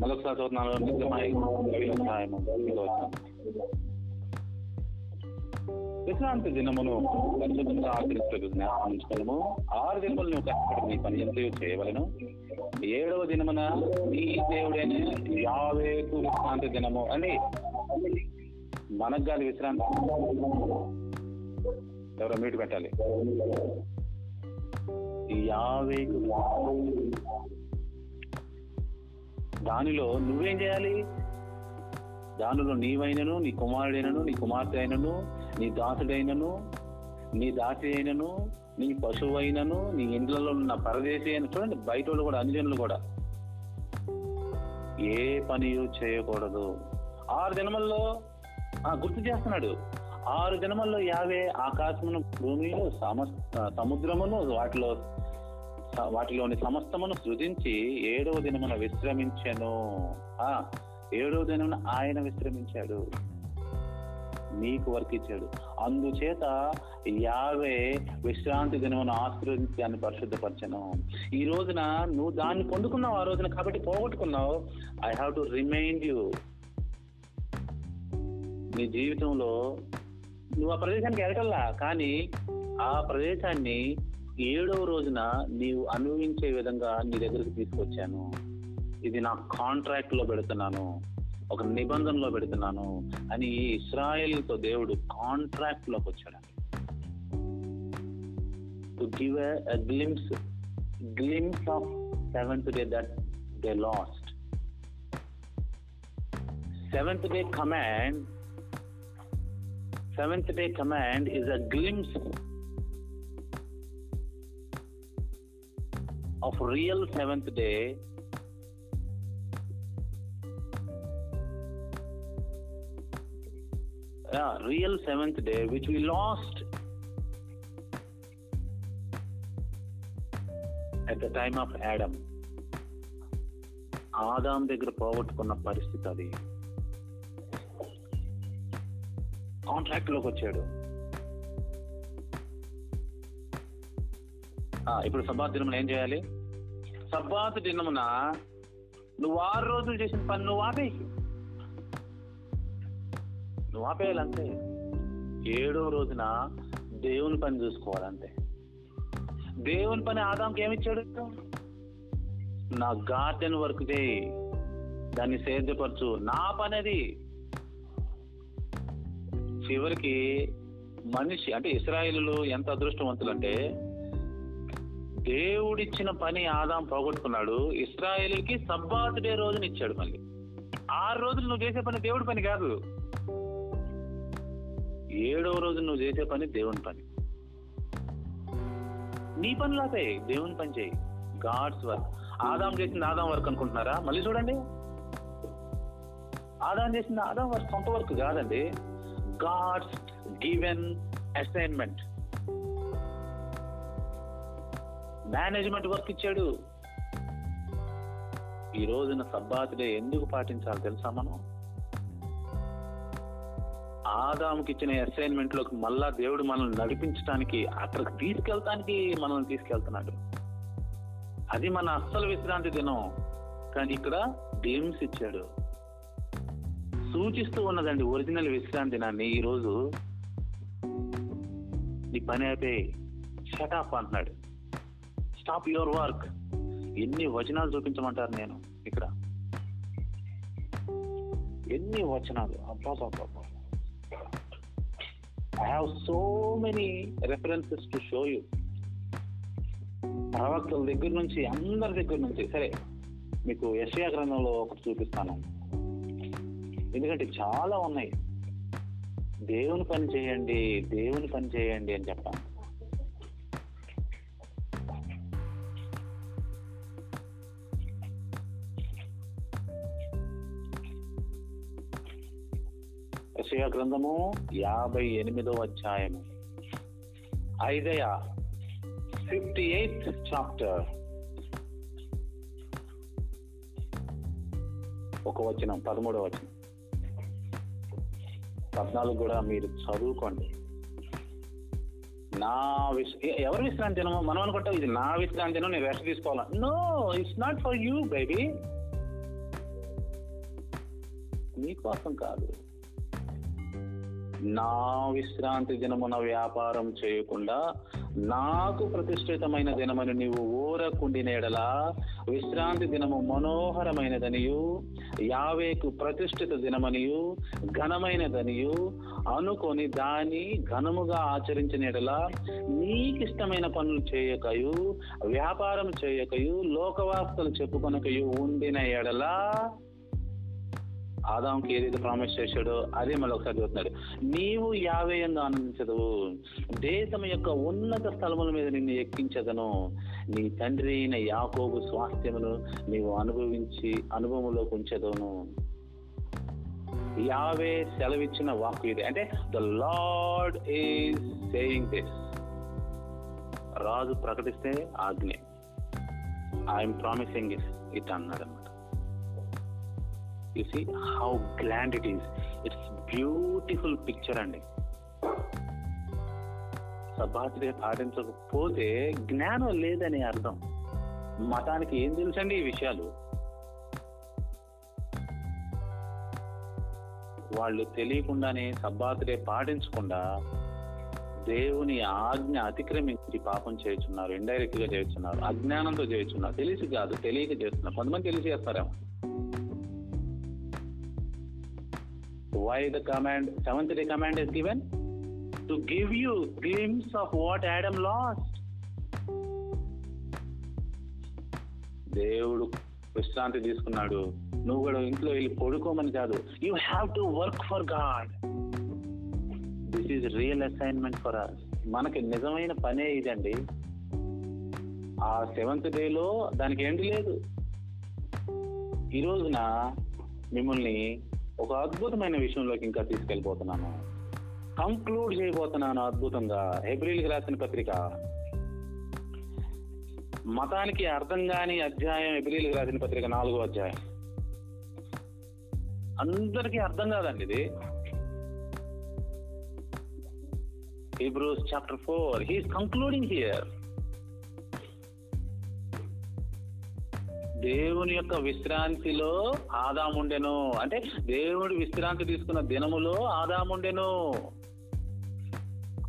మరొకసారి చదువుతున్నాను నిజమై సహాయము విశ్రాంతి దినమును పరిశుభ్రంగా ఆచరిస్తూ జ్ఞాపకము ఆరు దినములు నువ్వు కష్టపడి నీ పని ఎంత చేయవలను. ఏడవ దినమున నీ దేవుడైన యావేకు విశ్రాంతి దినము అని మనకు కాదు విశ్రాంతి. ఎవరో మీటు పెట్టాలి. యావేకు దానిలో నువ్వేం చేయాలి? దానిలో నీవైనను నీ కుమారుడైనను నీ కుమార్తె అయినను నీ దాసుడైనను నీ దాసి అయినను నీ పశువైనను నీ ఇండ్లలో ఉన్న పరదేశి అయిన చూడండి బయట వాళ్ళు కూడా అన్యజనులు కూడా. ఏ పని చేయకూడదు. ఆరు దినముల్లో ఆ, గుర్తు చేస్తున్నాడు. ఆరు దినముల్లో యావే ఆకాశమును భూమిలో సమస్త సముద్రమును వాటిలో వాటిలోని సమస్తమును సృజించి ఏడవ దినమున విశ్రమించాను. ఆ ఏడవ దినమున ఆయన విశ్రమించాడు. నీకు వర్క్ ఇచ్చాడు అందుచేత యావే విశ్రాంతి దినమును ఆశీర్వదించి దాన్ని పరిశుద్ధపరచను. ఈ రోజున నువ్వు దాన్ని పొందుకున్నావు ఆ రోజున కాబట్టి పోగొట్టుకున్నావు. I have to remind you నీ జీవితంలో నువ్వు ఆ ప్రదేశానికి ఎదగల్లా కానీ ఆ ప్రదేశాన్ని ఏడవ రోజున నీవు అనుభవించే విధంగా నీ దగ్గరికి తీసుకొచ్చాను. ఇది నా కాంట్రాక్ట్లో పెడుతున్నాను. ఒక నిబంధనలో పెడుతున్నాను అని ఇస్రాయల్తో దేవుడు కాంట్రాక్ట్లోకి వచ్చాడు to give glimpse glimpse of seventh day that they lost seventh day command seventh day command is a glimpse of real seventh day real seventh day which which lost lost at the time of Adam Adam దగ్గర పోగొట్టుకున్న పరిస్థితి అది కాంట్రాక్ట్లోకి వచ్చాడు ఇప్పుడు సభా దినంలో ఏం చేయాలి సబ్బాత్ దినమున నువ్వు ఆరు రోజులు చేసిన పని నువ్వు ఆపేయి. నువ్వు ఆపేయాలంతే. ఏడో రోజున దేవుని పని చూసుకోవాలంతే. దేవుని పని ఆదాంకి ఏమిచ్చాడు నా గార్డెన్ వర్క్ చేయి. దాన్ని సేద్యపరచు. నా పని అది చివరికి మనిషి అంటే ఇస్రాయిలు ఎంత అదృష్టవంతులు అంటే దేవుడిచ్చిన పని ఆదాం పోగొట్టుకున్నాడు ఇస్రాయేల్కి సబ్బాత్ డే రోజున ఇచ్చాడు మళ్ళీ. ఆరు రోజులు నువ్వు చేసే పని దేవుడి పని కాదు. ఏడవ రోజు నువ్వు చేసే పని దేవుని పని. నీ పని దేవుని పని చేయి. God's work. ఆదాం చేసింది ఆదాం వర్క్ అనుకుంటున్నారా? మళ్ళీ చూడండి. ఆదాం చేసింది ఆదాం వర్క్ సొంత వర్క్ కాదండి. God's given assignment. Management work ఇచ్చాడు. ఈ రోజున సబ్బాత్ డే ఎందుకు పాటించాలి తెలుసా మనం? ఆదాముకి ఇచ్చిన అసైన్మెంట్లోకి మళ్ళా దేవుడు మనల్ని నడిపించడానికి అక్కడికి తీసుకెళ్తానికి మనల్ని తీసుకెళ్తున్నాడు. అది మన అస్సలు విశ్రాంతి దినం. కానీ ఇక్కడ గేమ్స్ ఇచ్చాడు. సూచిస్తూ ఉన్నదండి ఒరిజినల్ విశ్రాంతి దినాన్ని. ఈ రోజు నీ పని అయిపోయి షటాప్ అంటున్నాడు. Stop your work. ఎన్ని వచనాలు చూపించమంటారు నేను ఇక్కడ? ఎన్ని వచనాలు? అబ్బా I have so many references to show you ప్రవక్తల దగ్గర నుంచి అందరి దగ్గర నుంచి సరే మీకు యశయా గ్రంథంలో ఒకటి చూపిస్తాను. ఎందుకంటే చాలా ఉన్నాయి. దేవుని పని చేయండి దేవుని పని చేయండి అని చెప్పాను. యషయ గ్రంథము యాభై ఎనిమిదో అధ్యాయము. ఐదయ ఫిఫ్టీ ఎయిత్ చాప్టర్. ఒక వచనం పదమూడవ వచనం. పద్నాలుగు కూడా మీరు చదువుకోండి. నా విశ్ ఎవరు ఎవరి విశ్రాంతి దినము మనం అనుకుంటాం ఇది నా విశ్రాంతి దినం నేను రెస్ట్ తీసుకోవాలా? No it's not for you baby నీకోసం కాదు. నా విశ్రాంతి దినమున వ్యాపారం చేయకుండా నాకు ప్రతిష్ఠితమైన దినమని నీవు ఊరకుండినేడలా విశ్రాంతి దినము మనోహరమైనదనియు యావేకు ప్రతిష్ఠిత దినమనియు ఘనమైనదనియు అనుకొని దాని ఘనముగా ఆచరించినడలా నీకిష్టమైన పనులు చేయకయు వ్యాపారం చేయకయు లోకవాస్తలు చెప్పుకొనకయు ఉండిన ఎడలా ఆదాంకి ఏదైతే ప్రామిస్ చేశాడో అదే మళ్ళీ ఒకసారి చదువుతున్నాడు నీవు యావే ఎందు ఆనందించదు. దేశం యొక్క ఉన్నత స్థలముల మీద నిన్ను ఎక్కించదను. నీ తండ్రి అయిన యాకోబు స్వాస్థ్యమును నీవు అనుభవించి అనుభవంలోకి ఉంచదను. యావే సెలవిచ్చిన వాక్కు ఇది. అంటే the lord is saying this రాజు ప్రకటిస్తే ఆజ్ఞ. ఐఎమ్ ప్రామిసింగ్ ఇట్ ఇట్ అన్నాడు you see how grand it is it's beautiful picture అండి. సబాత్రే పాటించకపోతే జ్ఞానం లేదని అర్థం. మతానికి ఏం తెలుసండి ఈ విషయాలు? వాళ్ళు తెలియకుండానే సబ్బాతుడే పాటించకుండా దేవుని ఆజ్ఞ అతిక్రమించి పాపం చేస్తున్నారు ఇండైరెక్ట్గా చేస్తున్నారు అజ్ఞానంతో చేస్తున్నారు. తెలిసి కాదు తెలియక చేస్తున్నారు. కొంతమంది తెలిసి చేస్తారేమో. Why the command seventh day command is given? To give you glimpse of what adam lost. దేవుడు విశ్రాంతి తీసుకున్నాడు. నువ్వు కూడా ఇంట్లో వెళ్ళి పడుకోమని కాదు. You have to work for God this is real assignment for us మనకి నిజమైన పనే ఇదండి. ఆ సెవెంత్ డేలో దానికి ఏంటి లేదు. ఈ రోజున మిమ్మల్ని ఒక అద్భుతమైన విషయంలోకి ఇంకా తీసుకెళ్ళిపోతున్నాను. కంక్లూడ్ చేయబోతున్నాను అద్భుతంగా. ఏప్రిల్కి రాసిన పత్రిక. మతానికి అర్థం కాని అధ్యాయం ఏప్రిల్కి రాసిన పత్రిక నాలుగో అధ్యాయం. అందరికీ అర్థం కాదండి ఇది. Hebrews chapter four he's concluding here దేవుని యొక్క విశ్రాంతిలో ఆదాముండెను అంటే దేవుడు విశ్రాంతి తీసుకున్న దినములో ఆదాముండెను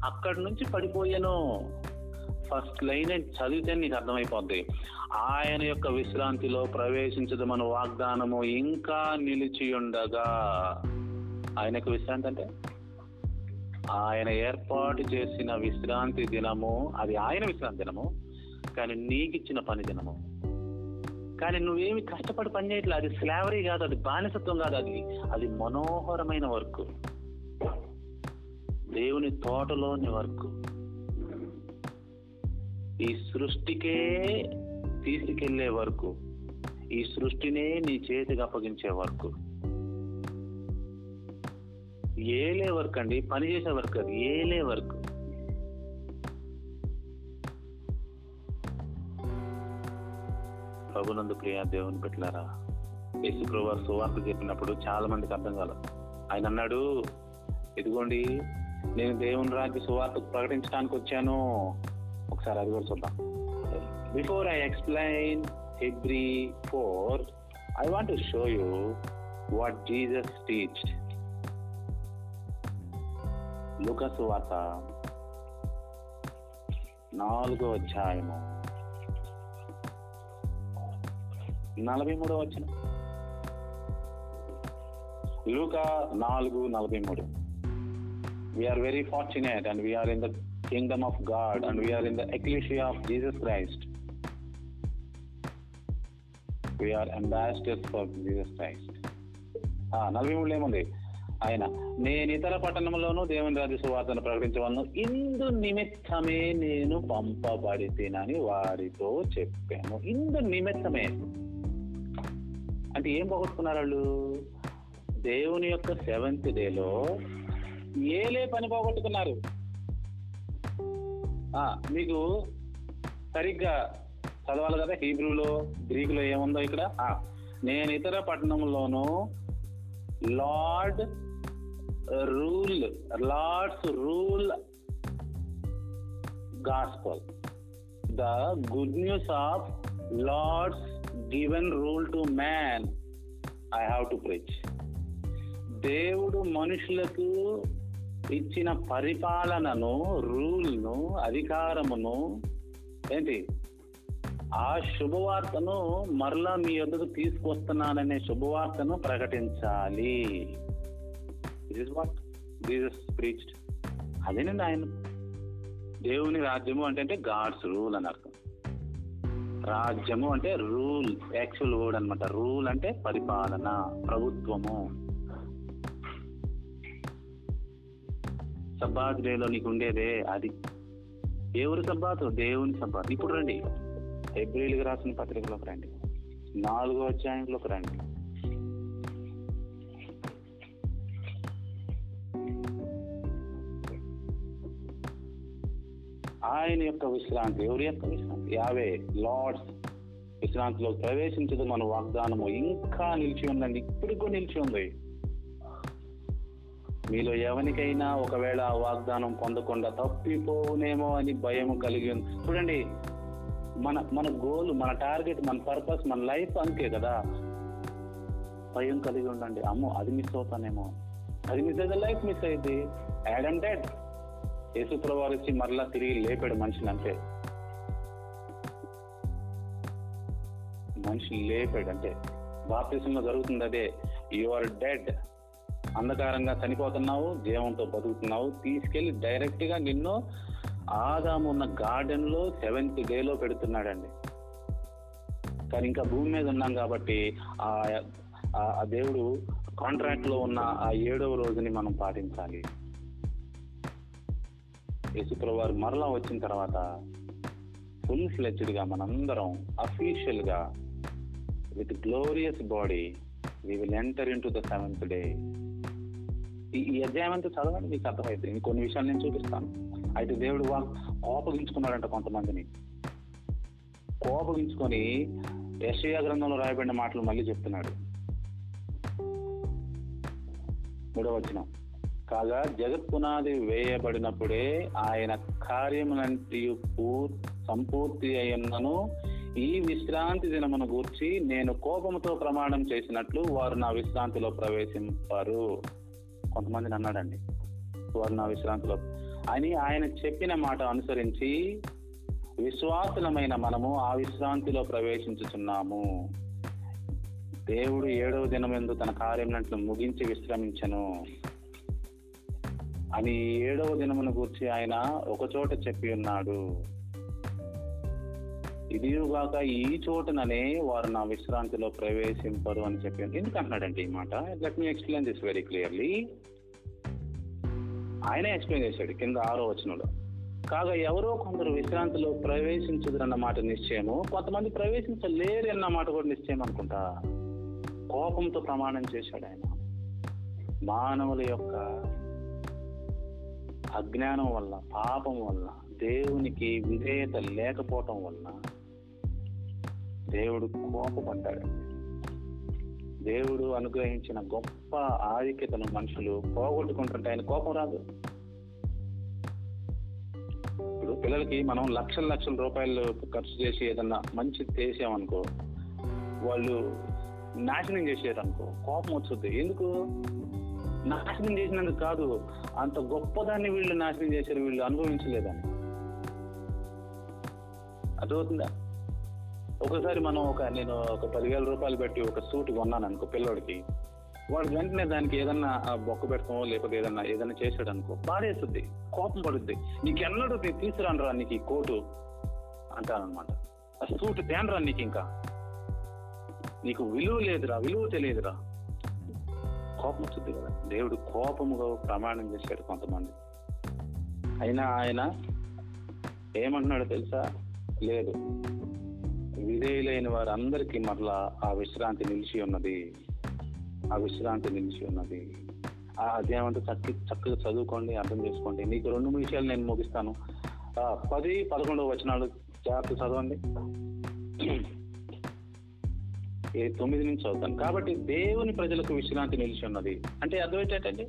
అక్కడి నుంచి పడిపోయాను. ఫస్ట్ లైన్ చదివితే నీకు అర్థమైపోద్ది. ఆయన యొక్క విశ్రాంతిలో ప్రవేశించదు మన వాగ్దానము ఇంకా నిలిచి ఉండగా ఆయన యొక్క విశ్రాంతి అంటే? ఆయన ఏర్పాటు చేసిన విశ్రాంతి దినము అది ఆయన విశ్రాంతి దినము కానీ నీకిచ్చిన పని దినము. కానీ నువ్వేమి కష్టపడి పని చేయట్లేదు అది స్లావరీ కాదు అది బానిసత్వం కాదు. అది అది మనోహరమైన వర్క్ దేవుని తోటలోని వర్క్ ఈ సృష్టికే తీసుకెళ్ళే వరకు ఈ సృష్టినే నీ చేతికి అప్పగించే వర్క్ ఏలే వర్క్ అండి. పని చేసే వర్క్ అది. ఏలే వర్క్ ప్రభునందు ప్రియ దేవుని పెట్టారా యేసుప్రభు వారు సువార్త చెప్పినప్పుడు చాలా మందికి అర్థం కాలేదు ఆయన అన్నాడు ఇదిగోండి నేను దేవుని రాజ్య సువార్త ప్రకటించడానికి వచ్చాను. ఒకసారి అది కూడా చూద్దాం. Before I explain every four I want to show you what Jesus teach లుకసు వార్త నాలుగో అధ్యాయము. నలభై మూడో వచ్చిన లూకా నాలుగు నలభై మూడు. We're very fortunate and we're in the kingdom of God and we're in the ecclesia of Jesus Christ we're ambassadors for Jesus Christ నలభై మూడు ఏముంది? ఆయన నేను ఇతర పట్టణంలోనూ దేవుని రాజు సువార్తను ప్రకటించవలను. ఇందు నిమిత్తమే నేను పంపబడితేనని వారితో చెప్పాను. ఇందు నిమిత్తమే. అంటే ఏం పోగొట్టుకున్నారు వాళ్ళు? దేవుని యొక్క సెవెంత్ డేలో ఏలే పని పోగొట్టుకున్నారు. మీకు సరిగ్గా చదవాలి కదా హీబ్రూలో గ్రీకులో ఏముందో ఇక్కడ? నేను ఇతర పట్టణంలోనూ lord rule lord's rule gospel. The good news of lord's given rule to man I have to preach దేవుడు మనుషులకు ఇచ్చిన పరిపాలనను రూల్ను అధికారమును ఏంటి? ఆ శుభవార్తను మరలా మీ యొద్దకు తీసుకొస్తున్నాననే శుభవార్తను ప్రకటించాలి. దిస్ వాట్ జీసస్ ప్రీచ్డ్ అదేనండి ఆయన. దేవుని రాజ్యము అంటే అంటే గాడ్స్ రూల్ అని రాజ్యము అంటే రూల్ యాక్చువల్ వర్డ్ అనమాట రూల్ అంటే పరిపాలన ప్రభుత్వము. సబ్బాత్ డేలో నీకు ఉండేదే అది. ఎవరు సబ్బాతు? దేవుని సబ్బాత్. ఇప్పుడు రండి. ఏప్రిల్కి రాసిన పత్రికలోకి రండి. నాలుగో అధ్యాయంలోకి రండి. ఆయన యొక్క విశ్రాంతి ఎవరి యొక్క విశ్రాంతి? యావే లార్డ్స్ విశ్రాంతిలో ప్రవేశించదు మన వాగ్దానము. ఇంకా నిలిచి ఉందండి ఇప్పటికూ నిలిచి ఉంది. మీలో ఎవరికైనా ఒకవేళ వాగ్దానం పొందకుండా తప్పిపోవునేమో అని భయం కలిగి ఉంది. చూడండి మన మన గోల్ మన టార్గెట్ మన పర్పస్ మన లైఫ్ అంతే కదా. భయం కలిగి ఉండండి. అమ్మో అది మిస్ అవుతానేమో. అది మిస్ అయితే లైఫ్ మిస్ అయింది యాడ్ అండ్ డెడ్ యేసుప్రభు మరలా తిరిగి లేపాడు మనిషిని అంతే. మనిషి లేపాడు అంటే బాప్తిసంలో జరుగుతుంది అదే. యు ఆర్ డెడ్ అంధకారంగా చనిపోతున్నావు జీవంతో బతుకుతున్నావు. తీసుకెళ్ళి డైరెక్ట్గా నిన్ను ఆదాము ఉన్న గార్డెన్లో సెవెంత్ డేలో పెడుతున్నాడండి. కానీ ఇంకా భూమి మీద ఉన్నాం కాబట్టి ఆ ఆ దేవుడు కాంట్రాక్ట్లో ఉన్న ఆ ఏడవ రోజుని మనం పాటించాలి. యేసుప్రభు వారు మరలా వచ్చిన తర్వాత ఫుల్ ఫ్లెచ్డ్గా మనందరం అఫీషియల్గా with glorious body we will enter into the seventh day ఈ అధ్యాయం అంతా చదవండి మీకు అర్థమైంది ఇంకొన్ని విషయాలు నేను చూపిస్తాను. అయితే దేవుడు వాళ్ళు కోపగించుకున్నాడంట కొంతమందిని. కోపగించుకొని యశయ గ్రంథంలో రాయబడిన మాటలు మళ్ళీ చెప్తున్నాడు. మూడవ వచ్చినాం కాగా జగత్ పునాది వేయబడినప్పుడే ఆయన కార్యములంటి పూర్ సంపూర్తి అయినను ఈ విశ్రాంతి దినమును గూర్చి నేను కోపంతో ప్రమాణం చేసినట్లు వారు నా విశ్రాంతిలో ప్రవేశింపారు. కొంతమందిని అన్నాడండి వారు నా విశ్రాంతిలో అని ఆయన చెప్పిన మాట అనుసరించి విశ్వాసులమైన మనము ఆ విశ్రాంతిలో ప్రవేశించుచున్నాము. దేవుడు ఏడవ దినం ఎందు తన కార్యములను ముగించి విశ్రమించను. అని ఏడవ దినమును గూర్చి ఆయన ఒకచోట చెప్పి ఉన్నాడు. ఇదిగాక ఈ చోటననే వారు నా విశ్రాంతిలో ప్రవేశింపరు అని చెప్పి ఎందుకు ఈ మాట? Let me explain this very clearly ఆయనే ఎక్స్ప్లెయిన్ చేశాడు కింద ఆరో వచనంలో. కాగా ఎవరో కొందరు విశ్రాంతిలో ప్రవేశించదురన్న మాట నిశ్చయము కొంతమంది ప్రవేశించలేరు అన్న మాట కూడా నిశ్చయం అనుకుంటా? కోపంతో ప్రమాణం చేశాడు ఆయన. మానవుల యొక్క అజ్ఞానం వల్ల పాపం వల్ల దేవునికి విధేయత లేకపోవటం వలన దేవుడు కోపపడ్డాడు. దేవుడు అనుగ్రహించిన గొప్ప ఆధిక్యతను మనుషులు పోగొట్టుకుంటుంటే ఆయన కోపం రాదు. ఇప్పుడు పిల్లలకి మనం లక్షల లక్షల రూపాయలు ఖర్చు చేసి ఏదన్నా మంచి చేసామనుకో వాళ్ళు నాశనం చేసేదనుకో కోపం వచ్చుద్ది ఎందుకు? నాశనం చేసినందుకు కాదు అంత గొప్పదాన్ని వీళ్ళు నాశనం చేశారు వీళ్ళు అనుభవించలేదని. అర్థమవుతుందా? ఒకసారి మనం ఒక నేను ఒక పదివేల రూపాయలు పెట్టి ఒక సూట్ కొన్నాను అనుకో పిల్లోడికి. వాడు వెంటనే దానికి ఏదన్నా బొక్క పెడతామో లేకపోతే ఏదన్నా ఏదన్నా చేశాడు అనుకో బాధేస్తుంది కోపం పడుద్ది. నీకెన్నడూ నేను తీసుకురానురా నీకు ఈ కోటు అంటానమాట ఆ సూట్ తేనరా నీకు ఇంకా నీకు విలువ లేదురా విలువ తెలియదురా. కోపం వచ్చింది కదా దేవుడు కోపముగా ప్రమాణం చేశాడు కొంతమంది. అయినా ఆయన ఏమంటున్నాడో తెలుసా? లేదు. విధేయులైన వారందరికీ మరలా ఆ విశ్రాంతి నిలిచి ఉన్నది. ఆ విశ్రాంతి నిలిచి ఉన్నది. ఆ అధ్యాయం చక్క చక్కగా చదువుకోండి అర్థం చేసుకోండి. నీకు రెండు విషయాలు నేను ముగిస్తాను. పది పదకొండవ వచనాలు జాగ్రత్త చదవండి. తొమ్మిది నుంచి చదువుతాను కాబట్టి దేవుని ప్రజలకు విశ్రాంతి నిలిచి ఉన్నది. అంటే అర్థం ఏంటంటే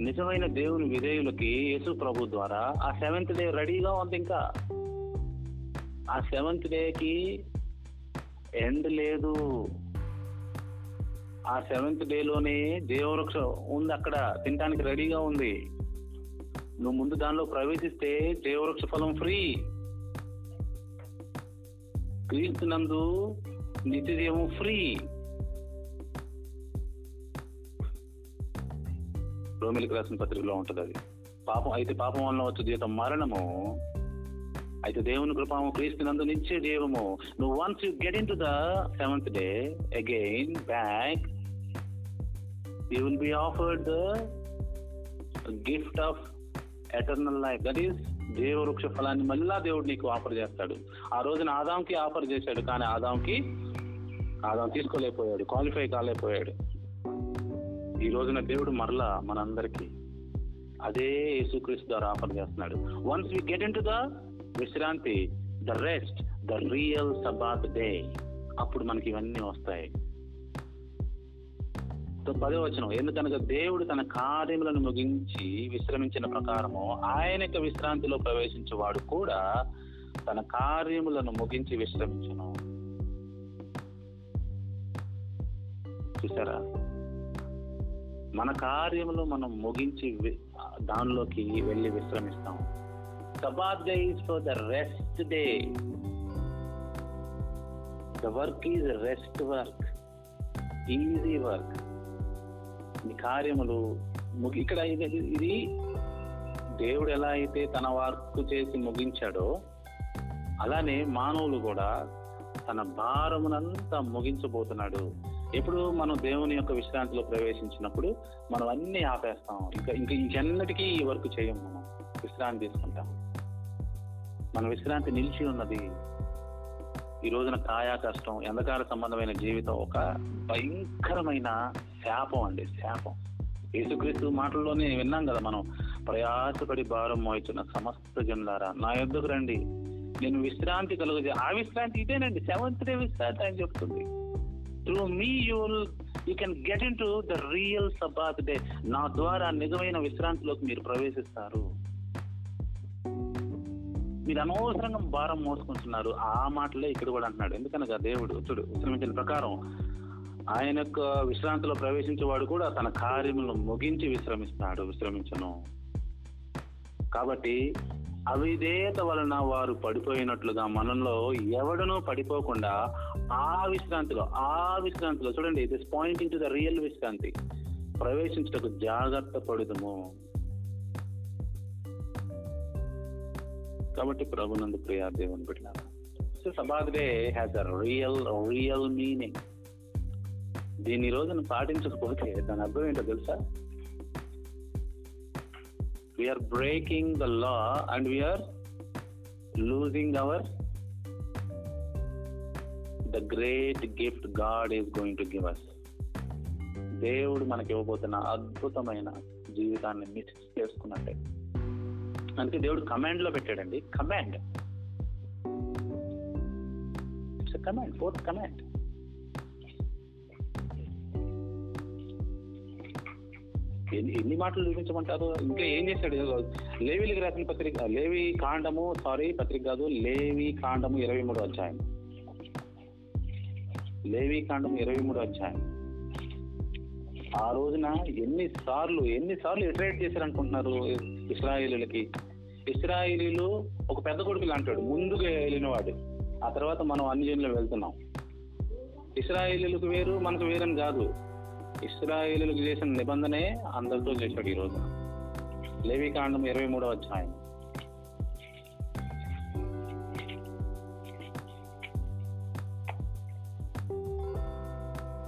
నిజమైన దేవుని విధేయులకి యేసు ప్రభు ద్వారా ఆ సెవెంత్ డే రెడీగా ఉంది ఇంకా. ఆ సెవెంత్ డేకి ఎండ్ లేదు. ఆ సెవెంత్ డేలోనే దేవవృక్ష ఉంది అక్కడ తినడానికి రెడీగా ఉంది. నువ్వు ముందు దానిలో ప్రవేశిస్తే దేవవృక్ష ఫలం ఫ్రీ. క్రీస్తునందు నిత్యదేవం ఫ్రీ రోమిలికి రాసిన పత్రికలో ఉంటుంది అది పాపం అయితే పాపం వలన వచ్చే జీతం మరణము అయితే దేవుని కృపము క్రీస్తునందు నిత్య జీవము నువ్వు once you get into the seventh day again back you will be offered the gift of eternal life that is దేవవృక్ష ఫలాన్ని మళ్ళా దేవుడు నీకు ఆఫర్ చేస్తాడు. ఆ రోజున ఆదాంకి ఆఫర్ చేశాడు కానీ ఆదాంకి ఆదాం తీసుకోలేకపోయాడు క్వాలిఫై కాలేకపోయాడు. ఈ రోజున దేవుడు మరలా మనందరికీ అదే యేసుక్రీస్తు ద్వారా ఆఫర్ చేస్తున్నాడు. Once we get into the విశ్రాంతి the rest the real Sabbath day అప్పుడు మనకి ఇవన్నీ వస్తాయి. పదే పదో వచనం ఎందుకనగా దేవుడు తన కార్యములను ముగించి విశ్రమించిన ప్రకారము ఆయన యొక్క విశ్రాంతిలో ప్రవేశించేవాడు కూడా తన కార్యములను ముగించి విశ్రమించను. చూసారా మన కార్యములు మనం ముగించి దానిలోకి వెళ్ళి విశ్రమిస్తాం. Sabbath day is for the rest day the work is rest work easy work ఈ కార్యములు ముగి ఇక్కడ ఇది దేవుడు ఎలా అయితే తన వర్క్ చేసి ముగించాడో అలానే మానవులు కూడా తన భారమునంతా ముగించబోతున్నాడు. ఎప్పుడు మనం దేవుని యొక్క విశ్రాంతిలో ప్రవేశించినప్పుడు మనం అన్ని ఆపేస్తాం. ఇంకా ఇంకా ఇంకెన్నటికీ ఈ వర్క్ చేయం మనం. విశ్రాంతి తీసుకుంటాం. మన విశ్రాంతి నిలిచి ఉన్నది. ఈ రోజున కాయా కష్టం ఎండకాల సంబంధమైన జీవితం ఒక భయంకరమైన శాపం అండి శాపం. యేసుక్రీస్తు మాటల్లోనే విన్నాం కదా మనం ప్రయాసపడి భారం మోయిచున్న సమస్త జనులారా నా యుద్ధకు రండి. నేను విశ్రాంతి కలుగు ఆ విశ్రాంతి ఇదేనండి సెవెంత్ డే విశ్రాంతి అని చెప్తుంది. Through me you you can get into the real Sabbath day నా ద్వారా నిజమైన విశ్రాంతిలోకి మీరు ప్రవేశిస్తారు. మీరు అనవసరంగా భారం మోసుకుంటున్నారు. ఆ మాటలే ఇక్కడ కూడా అంటున్నాడు. ఎందుకనగా దేవుడు చూడు విశ్రమించిన ప్రకారం ఆయన యొక్క విశ్రాంతిలో ప్రవేశించేవాడు కూడా తన కార్యములను ముగించి విశ్రమిస్తాడు విశ్రమించను. కాబట్టి అవిధేయత వలన వారు పడిపోయినట్లుగా మనలో ఎవడనో పడిపోకుండా ఆ విశ్రాంతిలో ఆ విశ్రాంతిలో చూడండి this pointing to the real విశ్రాంతి. ప్రవేశించటకు జాగ్రత్త పడుదము. కాబట్టి ప్రభునందు ప్రియా దేవుని పెట్టినారు so day has a real real meaning దీని రోజున పాటించకపోతే దాని అర్థం ఏంటో తెలుసా? We're breaking the law and we're losing our the great gift God is going to give us దేవుడు మనకి ఇవ్వబోతున్న అద్భుతమైన జీవితాన్ని మిస్ చేసుకున్నట్టే. అందుకే దేవుడు కమాండ్లో పెట్టాడండి. Command it's command fourth command ఎన్ని ఎన్ని మాటలు చూపించమంటారు? ఇంకా ఏం చేశాడు లేవీలకు రాసిన పత్రిక లేవి కాండము సారీ పత్రిక కాదు లేవి కాండము ఇరవై మూడు అధ్యాయం. లేవి కాండము ఇరవై మూడు అధ్యాయం. ఆ రోజున ఎన్ని సార్లు ఎన్ని సార్లు ఇటరేట్ చేశారు అనుకుంటున్నారు ఇస్రాయేలీలకి? ఇస్రాయిలీలు ఒక పెద్ద కొడుకులు అంటాడు ముందుగా వెళ్ళినవాడు. ఆ తర్వాత మనం అన్ని జనులు వెళ్తున్నాం. ఇస్రాయిలీలకు వేరు మనకు వేరని కాదు. ఇస్రాయేలులకు చేసిన నిబంధనే అందరితో చేశాడు ఈరోజు. రోజు లేవి కాండం ఇరవై మూడవ అధ్యాయం.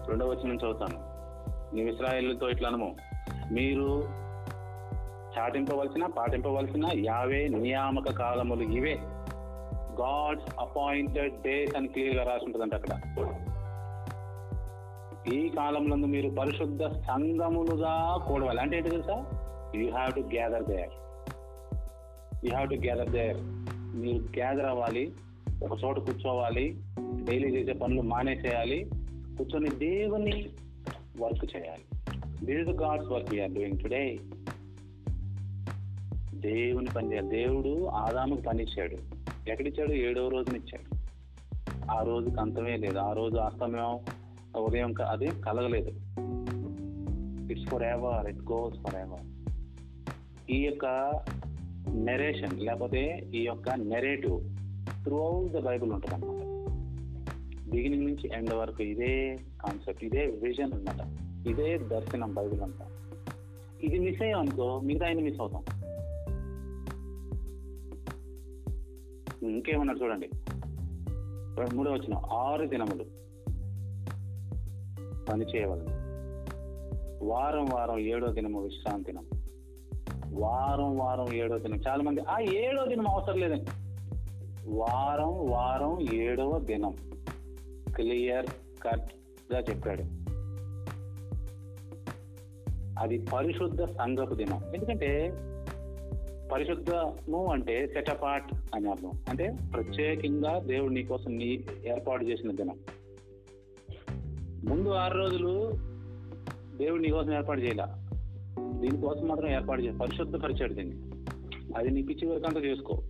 రెండవ వచ్చిన చదువుతాను. నీవు ఇస్రాయేళ్ళతో ఇట్లా అనము. మీరు చాటింపవలసిన పాటింపవలసిన యావే నియామక కాలములు ఇవే. గాడ్స్ అపాయింటెడ్ డేస్ అని క్లియర్గా రాసి ఉంటుందంట అక్కడ. ఈ కాలంలో మీరు పరిశుద్ధ సంఘములుగా కూడవాలి. అంటే ఏంటి తెలుసా? You have to gather there you have to gather there మీరు గ్యాదర్ అవ్వాలి. ఒక చోట కూర్చోవాలి. డైలీ చేసే పనులు మానేసేయాలి. కూర్చొని దేవుని వర్క్ చేయాలి. This is God's work you're doing today దేవుని పని చేయాలి. దేవుడు ఆదాముకు పని ఇచ్చాడు. ఎక్కడిచ్చాడు? ఏడవ రోజునిచ్చాడు. ఆ రోజుకి అంతమే లేదు. ఆ రోజు అస్తమయం ఉదయం అది కలగలేదు. It's for ever it goes for ever ఈ యొక్క నెరేషన్ లేకపోతే ఈ యొక్క narrative throughout the Bible ఉంటుంది అనమాట బిగినింగ్ నుంచి ఎండ్ వరకు ఇదే కాన్సెప్ట్ ఇదే విజన్ అన్నమాట. ఇదే దర్శనం బైబిల్ అంతా. ఇది మిస్ అయ్యాం అనుకో మిగతా ఆయన మిస్ అవుతాం. ఇంకేమన్నారు చూడండి. మూడో వచ్చిన ఆరు దినములు. పని చేయవలను వారం వారం ఏడో దినము విశ్రాంతి దినం. వారం వారం ఏడో దినం. చాలా మంది ఆ ఏడో దినం అవసరం లేదండి. వారం వారం ఏడవ దినం. క్లియర్ కట్గా చెప్పాడు. అది పరిశుద్ధ సంఘపు దినం. ఎందుకంటే పరిశుద్ధము అంటే సెటపాట్ అని అర్థం. అంటే ప్రత్యేకంగా దేవుడు నీ కోసం నీ ఏర్పాటు చేసిన దినం. ముందు ఆరు రోజులు దేవుడు నీ కోసం ఏర్పాటు చేయాల. దీనికోసం మాత్రం ఏర్పాటు చేయాలి. పరిశుద్ధపరిచాడు దీన్ని. అది నీ పిచ్చి వరకు అంతా చేసుకో.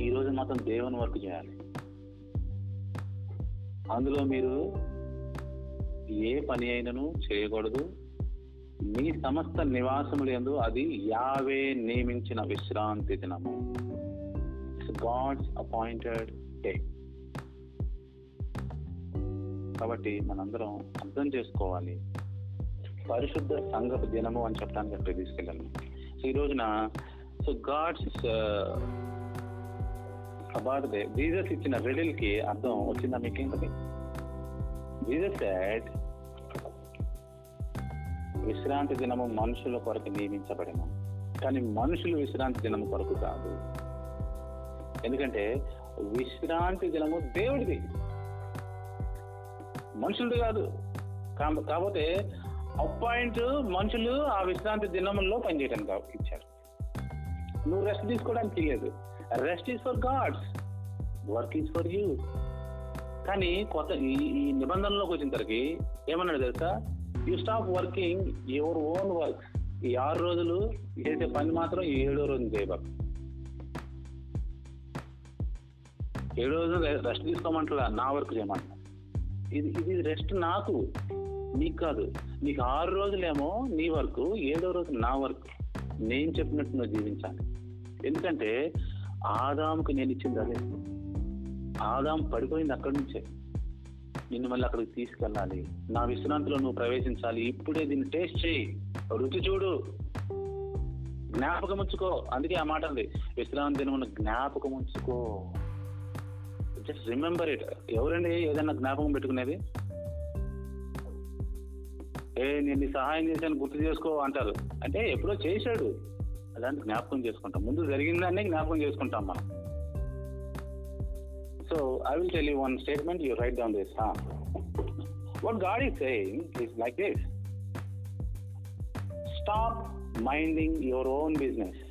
ఈ రోజు మాత్రం దేవుని వరకు చేయాలి. అందులో మీరు ఏ పని అయినను చేయకూడదు. మీ సమస్త నివాసములు ఎందు అది యావే నియమించిన విశ్రాంతి దినము. గాడ్స్ అపాయింటెడ్ డే కాబట్టి మనందరం అర్థం చేసుకోవాలి. పరిశుద్ధ సంఘపు దినము అని చెప్పడానికి అక్కడ తీసుకెళ్ళాను సో ఈ రోజున so God's about they Jesus ఇచ్చిన రెడిల్కి అర్థం వచ్చిందా మీకు ఏంటది జీసస్ said విశ్రాంతి దినము మనుషుల కొరకు నియమించబడిన కానీ మనుషులు విశ్రాంతి దినము కొరకు కాదు. ఎందుకంటే విశ్రాంతి దినము దేవుడిది. మనుషులది కాదు. కాకపోతే అపాయింట్ మనుషులు ఆ విశ్రాంతి దినముల్లో పనిచేయడానికి ఇచ్చారు. నువ్వు రెస్ట్ తీసుకోవడానికి లేదు rest is for God's work is for you కానీ కొత్త ఈ ఈ నిబంధనలోకి వచ్చిన తరకి ఏమన్నాడు తెలుసా? You stop working your own work ఈ ఆరు రోజులు చేసే పని మాత్రం ఈ ఏడో రోజు చేయబాకు ఏడో రోజు రెస్ట్ తీసుకోమంటలా? నా వర్క్ చేయమంట ఇది ఇది రెస్ట్ నాకు. నీకు కాదు. నీకు ఆరు రోజులేమో నీ వర్క్ ఏడో రోజు నా వర్క్. నేను చెప్పినట్టు నువ్వు జీవించాలి. ఎందుకంటే ఆదాముకు నేను ఇచ్చింది అదే. ఆదాం పడిపోయింది అక్కడి నుంచే. నిన్ను మళ్ళీ అక్కడికి తీసుకెళ్ళాలి. నా విశ్రాంతిలో నువ్వు ప్రవేశించాలి. ఇప్పుడే దీన్ని టేస్ట్ చేయి. రుచి చూడు. జ్ఞాపకం ఉంచుకో. అందుకే ఆ మాట ఉంది విశ్రాంతి జ్ఞాపకం ఉంచుకో. జస్ట్ రిమెంబర్ ఇట్ ఎవరండి ఏదైనా జ్ఞాపకం పెట్టుకునేది? ఏ నేను నీ సహాయం చేశాను గుర్తు చేసుకో అంటారు. అంటే ఎప్పుడో చేశాడు. అలాంటి జ్ఞాపకం చేసుకుంటాం. ముందు జరిగిందాన్ని జ్ఞాపకం చేసుకుంటాం మనం. So I will tell you one statement you write down this what God is saying is like this stop minding your own business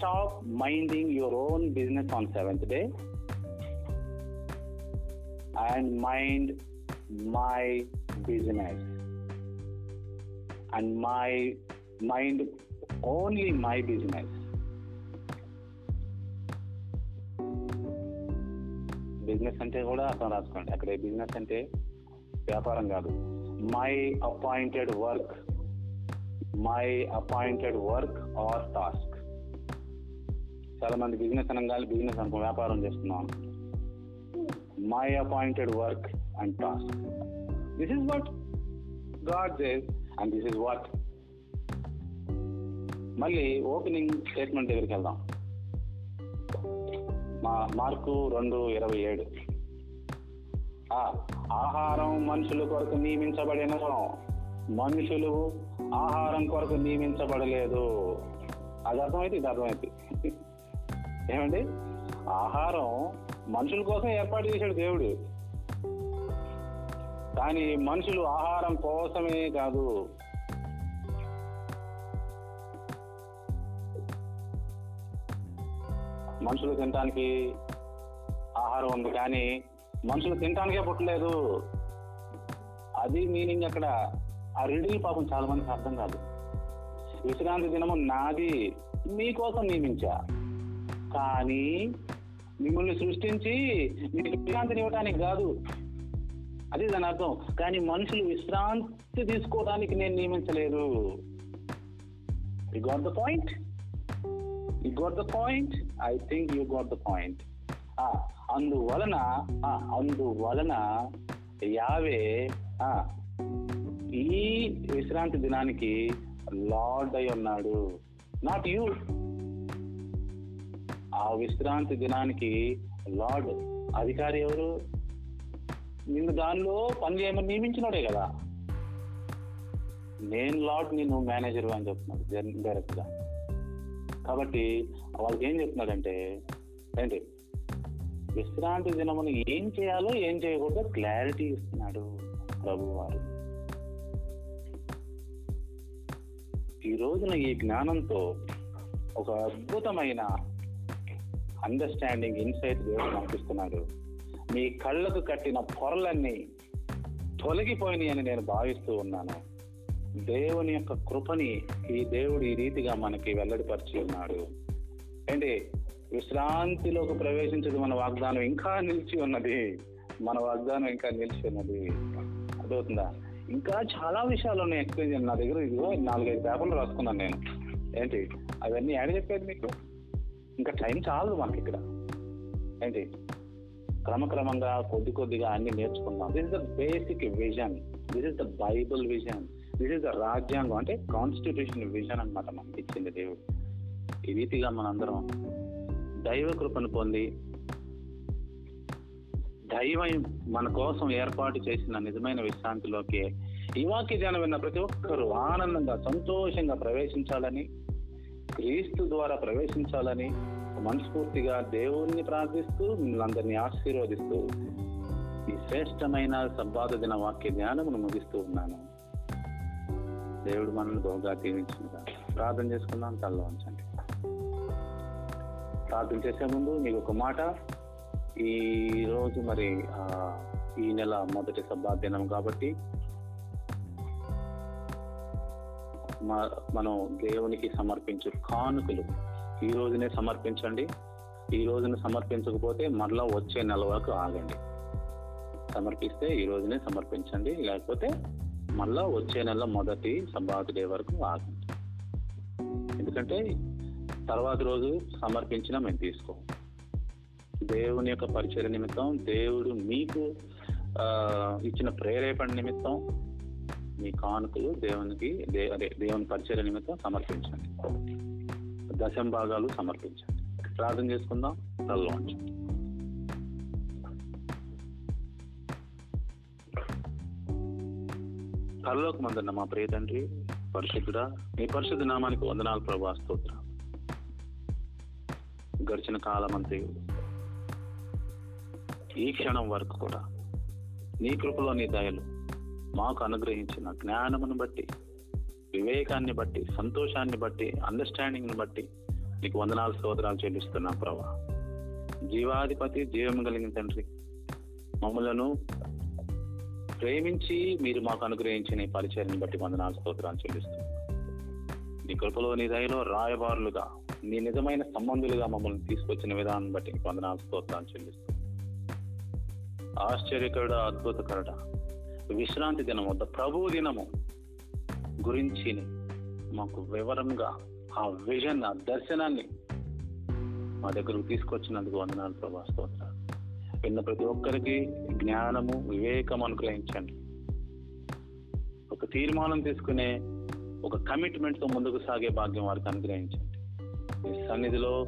stop minding your own business on seventh day and mind my business. And my mind only my business. Business అంటే కూడా అర్థం రాసుకోండి అక్కడ business అంటే వ్యాపారం కాదు my appointed work my appointed work or task చాలా మంది బిజినెస్ అనగానే బిజినెస్ అనుకో వ్యాపారం చేస్తున్నాం. My appointed work and task this is what God says and this is what మళ్ళీ ఓపెనింగ్ స్టేట్మెంట్ దగ్గరికి వెళ్దాం. మా మార్కు రెండు ఇరవై ఏడు. ఆహారం మనుషుల కొరకు నియమించబడిన మనుషులు ఆహారం కొరకు నియమించబడలేదు. అది అర్థమైతే ఇది అర్థమైతే. ఏమండి? ఆహారం మనుషుల కోసం ఏర్పాటు చేశాడు దేవుడు. కానీ మనుషులు ఆహారం కోసమే కాదు. మనుషులు తినటానికి ఆహారం ఉంది కానీ మనుషులు తినటానికే పుట్టలేదు. అది మీనింగ్ అక్కడ. ఆ రిడిల్ పాపం చాలా మందికి అర్థం కాదు. విశ్రాంతి దినము నాది మీకోసం నియమించా. కానీ మిమ్మల్ని సృష్టించి మీకు విశ్రాంతిని ఇవ్వడానికి కాదు. అది దాని అర్థం. కానీ మనుషులు విశ్రాంతి తీసుకోవడానికి నేను నియమించలేదు you got the point you got the point I think you got the point అందువలన ఆ, అందువలన యావే ఆ, ఈ విశ్రాంతి దినానికి లార్డ్ అయి ఉన్నాడు. నాట్ యూ ఆ విశ్రాంతి దినానికి లార్డ్ అధికారి ఎవరు? నిన్ను దానిలో పని చేయమని నియమించినాడే కదా. నేను లార్డ్ నేను మేనేజర్ అని చెప్తున్నాడు డైరెక్ట్గా. కాబట్టి వాళ్ళకి ఏం చెప్తున్నాడంటే ఏంటి? విశ్రాంతి దినమును ఏం చేయాలో ఏం చేయకూడదో క్లారిటీ ఇస్తున్నాడు ప్రభు వారు ఈ రోజున ఈ జ్ఞానంతో ఒక అద్భుతమైన అండర్స్టాండింగ్ ఇన్సైట్ దేవుడు మనకిస్తున్నాడు మీ కళ్ళకు కట్టిన పొరలన్నీ తొలగిపోయినాయి అని నేను భావిస్తూ ఉన్నాను. దేవుని యొక్క కృపని ఈ దేవుడు ఈ రీతిగా మనకి వెల్లడిపరిచి ఉన్నాడు. ఏంటి? విశ్రాంతిలోకి ప్రవేశించదు మన వాగ్దానం ఇంకా నిలిచి ఉన్నది. మన వాగ్దానం ఇంకా నిలిచి ఉన్నది. అర్థమవుతుందా? ఇంకా చాలా విషయాలు ఉన్నాయి. ఎక్స్ప్లెయిన్ నా దగ్గర ఇదిగో నాలుగైదు పేపర్లు రాసుకున్నాను నేను. ఏంటి? అవన్నీ యాడ్ చెప్పేది మీకు. ఇంకా టైం చాలదు మనకి ఇక్కడ ఏంటి? క్రమక్రమంగా కొద్ది కొద్దిగా అన్ని నేర్చుకుందాం this is the basic vision this is the Bible vision this is the రాజ్యాంగం. అంటే కాన్స్టిట్యూషన్ విజన్ అనమాట మనకి ఇచ్చింది దేవుడు. ఈ రీతిగా మనందరం దైవ కృపను పొంది దైవం మన కోసం ఏర్పాటు చేసిన నిజమైన విశ్రాంతిలోకి ఈ వాక్య ధ్యానం విన్న ప్రతి ఒక్కరూ ఆనందంగా సంతోషంగా ప్రవేశించాలని క్రీస్తు ద్వారా ప్రవేశించాలని మనస్ఫూర్తిగా దేవుణ్ణి ప్రార్థిస్తూ మిమ్మల్ని ఆశీర్వదిస్తూ ఈ శ్రేష్టమైన సబ్బాద దిన వాక్య ధ్యానమును ముగిస్తూ ఉన్నాను. దేవుడు మనల్ని బహుగా దీవించినగా. ప్రార్థన చేసుకుందాం తల్లో ఉంచండి. ప్రార్థన చేసే ముందు మీకు ఒక మాట. ఈ రోజు మరి ఆ, ఈ నెల మొదటి సబ్బా దినం కాబట్టి మనం దేవునికి సమర్పించు కానుకలు. ఈ రోజునే సమర్పించండి. ఈ రోజున సమర్పించకపోతే మరలా వచ్చే నెల వరకు ఆగండి. సమర్పిస్తే ఈ రోజునే సమర్పించండి. లేకపోతే మళ్ళా వచ్చే నెల మొదటి సబ్బాత్ డే వరకు ఆగండి. ఎందుకంటే తర్వాత రోజు సమర్పించినా మేము తీసుకోము. దేవుని యొక్క పరిచయ నిమిత్తం దేవుడు మీకు ఇచ్చిన ప్రేరేపణ నిమిత్తం మీ కానుకలు దేవునికి అదే దేవుని పరిచయ నిమిత్తం సమర్పించండి. దశం భాగాలు సమర్పించండి. ప్రార్థన చేసుకుందాం. తల్లో ఉంచండి కల్లోకి మందన్న మా ప్రియ తండ్రి పరిశుద్ధుడా మీ పరిశుద్ధ నామానికి వందనాలు ప్రభా స్తోత్ర గడిచిన కాలం అంతే. ఈ క్షణం వరకు కూడా నీ కృపలో నీ దయలు మాకు అనుగ్రహించిన జ్ఞానమును బట్టి వివేకాన్ని బట్టి సంతోషాన్ని బట్టి అండర్స్టాండింగ్ని బట్టి నీకు వందనాలు స్తోత్రాలు చెల్లిస్తున్నా ప్రభా. జీవాధిపతి జీవము కలిగిన తండ్రి మమ్మలను ప్రేమించి మీరు మాకు అనుగ్రహించిన పరిచయాన్ని బట్టి వందనాలు స్తోత్రాలు చెల్లిస్తున్నాం. నీ కృపలో నీ దయలో రాయబారులుగా నీ నిజమైన సంబంధులుగా మమ్మల్ని తీసుకొచ్చిన విధానం బట్టి వందనాలు స్తోత్రాలు చెల్లిస్తున్నాం. ఆశ్చర్యకరుడ అద్భుతకరుడ విశ్రాంతి దినము ద ప్రభు దినము గురించి మాకు వివరంగా ఆ విజన్ ఆ దర్శనాన్ని మా దగ్గరకు తీసుకొచ్చినందుకు వందనాలు ప్రభా స్తోత్రాలు. విన్న ప్రతి ఒక్కరికి జ్ఞానము వివేకం అనుగ్రహించండి. ఒక తీర్మానం తీసుకునే ఒక కమిట్మెంట్తో ముందుకు సాగే భాగ్యం వారికి అనుగ్రహించండి. మీ సన్నిధిలో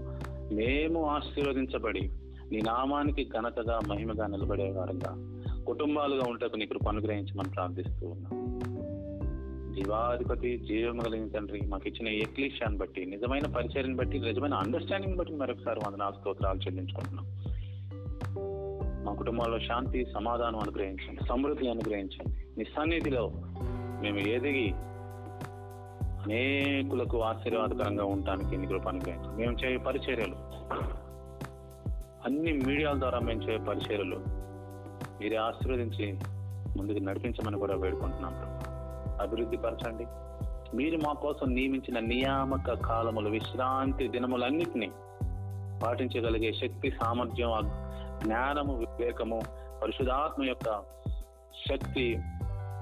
మేము ఆశీర్వదించబడి నీ నామానికి ఘనతగా మహిమగా నిలబడేవారంగా కుటుంబాలుగా ఉంటకు నీ కృప అనుగ్రహించమని ప్రార్థిస్తూ ఉన్నాం. దివాధిపతి జీవం కలిగిన తండ్రి మాకు ఇచ్చిన ఎక్లీషాన్ని బట్టి నిజమైన పరిచయాన్ని బట్టి నిజమైన అండర్స్టాండింగ్ బట్టి మరొకసారి వందనాలు స్తోత్రాలు చెల్లించుకుంటున్నాం. మా కుటుంబాల్లో శాంతి సమాధానం అనుగ్రహించండి సమృద్ధి అనుగ్రహించండి. నీ సన్నిధిలో మేము ఎదిగి అనేకులకు ఆశీర్వాదకరంగా ఉండటానికి నీ కృప అనుగ్రహించండి. మేము చేయ పరిచర్యలు. అన్ని మీడియాల ద్వారా మేము చేయ పరిచర్యలు. మీరే ఆశీర్వదించి ముందుకు నడిపించమని కూడా వేడుకుంటున్నాం అభివృద్ధి పరచండి. మీరు మా కోసం నియమించిన నియామక కాలములు విశ్రాంతి దినములన్నిటినీ పాటించగలిగే శక్తి సామర్థ్యం జ్ఞానము వివేకము పరిశుధాత్మ యొక్క శక్తి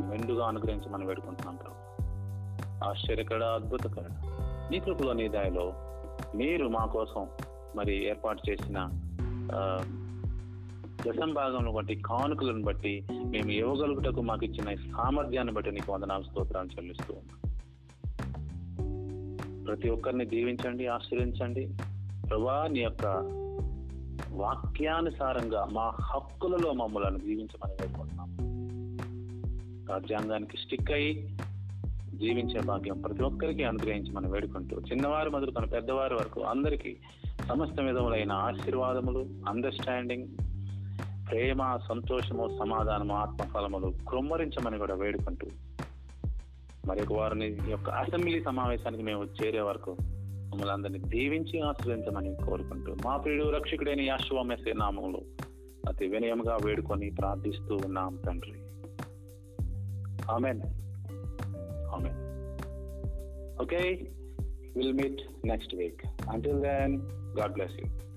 మెండుగా అనుగ్రహించమని వేడుకుంటున్నాం ప్రభు. ఆశ్చర్యకర అద్భుతకర. నీ కృపలో నీ దయలో మీరు మా కోసం మరి ఏర్పాటు చేసిన ఆ, దశం భాగంలో బట్టి కానుకలను బట్టి మేము ఇవ్వగలుగుటకు మాకు ఇచ్చిన సామర్థ్యాన్ని బట్టి నీకు వందనాలు స్తోత్రాన్ని చెల్లిస్తూ ఉన్నాం. ప్రతి ఒక్కరిని దీవించండి ఆశ్రయించండి. ప్రభా నీ యొక్క వాక్యానుసారంగా మా హక్కులలో మమ్మల్ని జీవించమని వేడుకుంటున్నాం. రాజ్యాంగానికి స్టిక్ అయి జీవించే భాగ్యం ప్రతి ఒక్కరికి అనుగ్రహించమని వేడుకుంటూ చిన్నవారు మొదలుకొని పెద్దవారి వరకు అందరికీ సమస్త విధములైన ఆశీర్వాదములు అండర్స్టాండింగ్ ప్రేమ సంతోషము సమాధానము ఆత్మఫలములు కృమ్మరించమని కూడా వేడుకుంటూ మరి వారిని యొక్క అసెంబ్లీ సమావేశానికి మేము చేరే వరకు మమ్మల్ని అందరినీ దీవించి ఆశ్రయించమని కోరుకుంటూ మా ప్రియుడు రక్షకుడైన యాశ్వమేసే నామంలో అతి వినయముగా వేడుకొని ప్రార్థిస్తూ ఉన్నాం తండ్రి. Amen. Amen. Okay will meet next week until then God bless you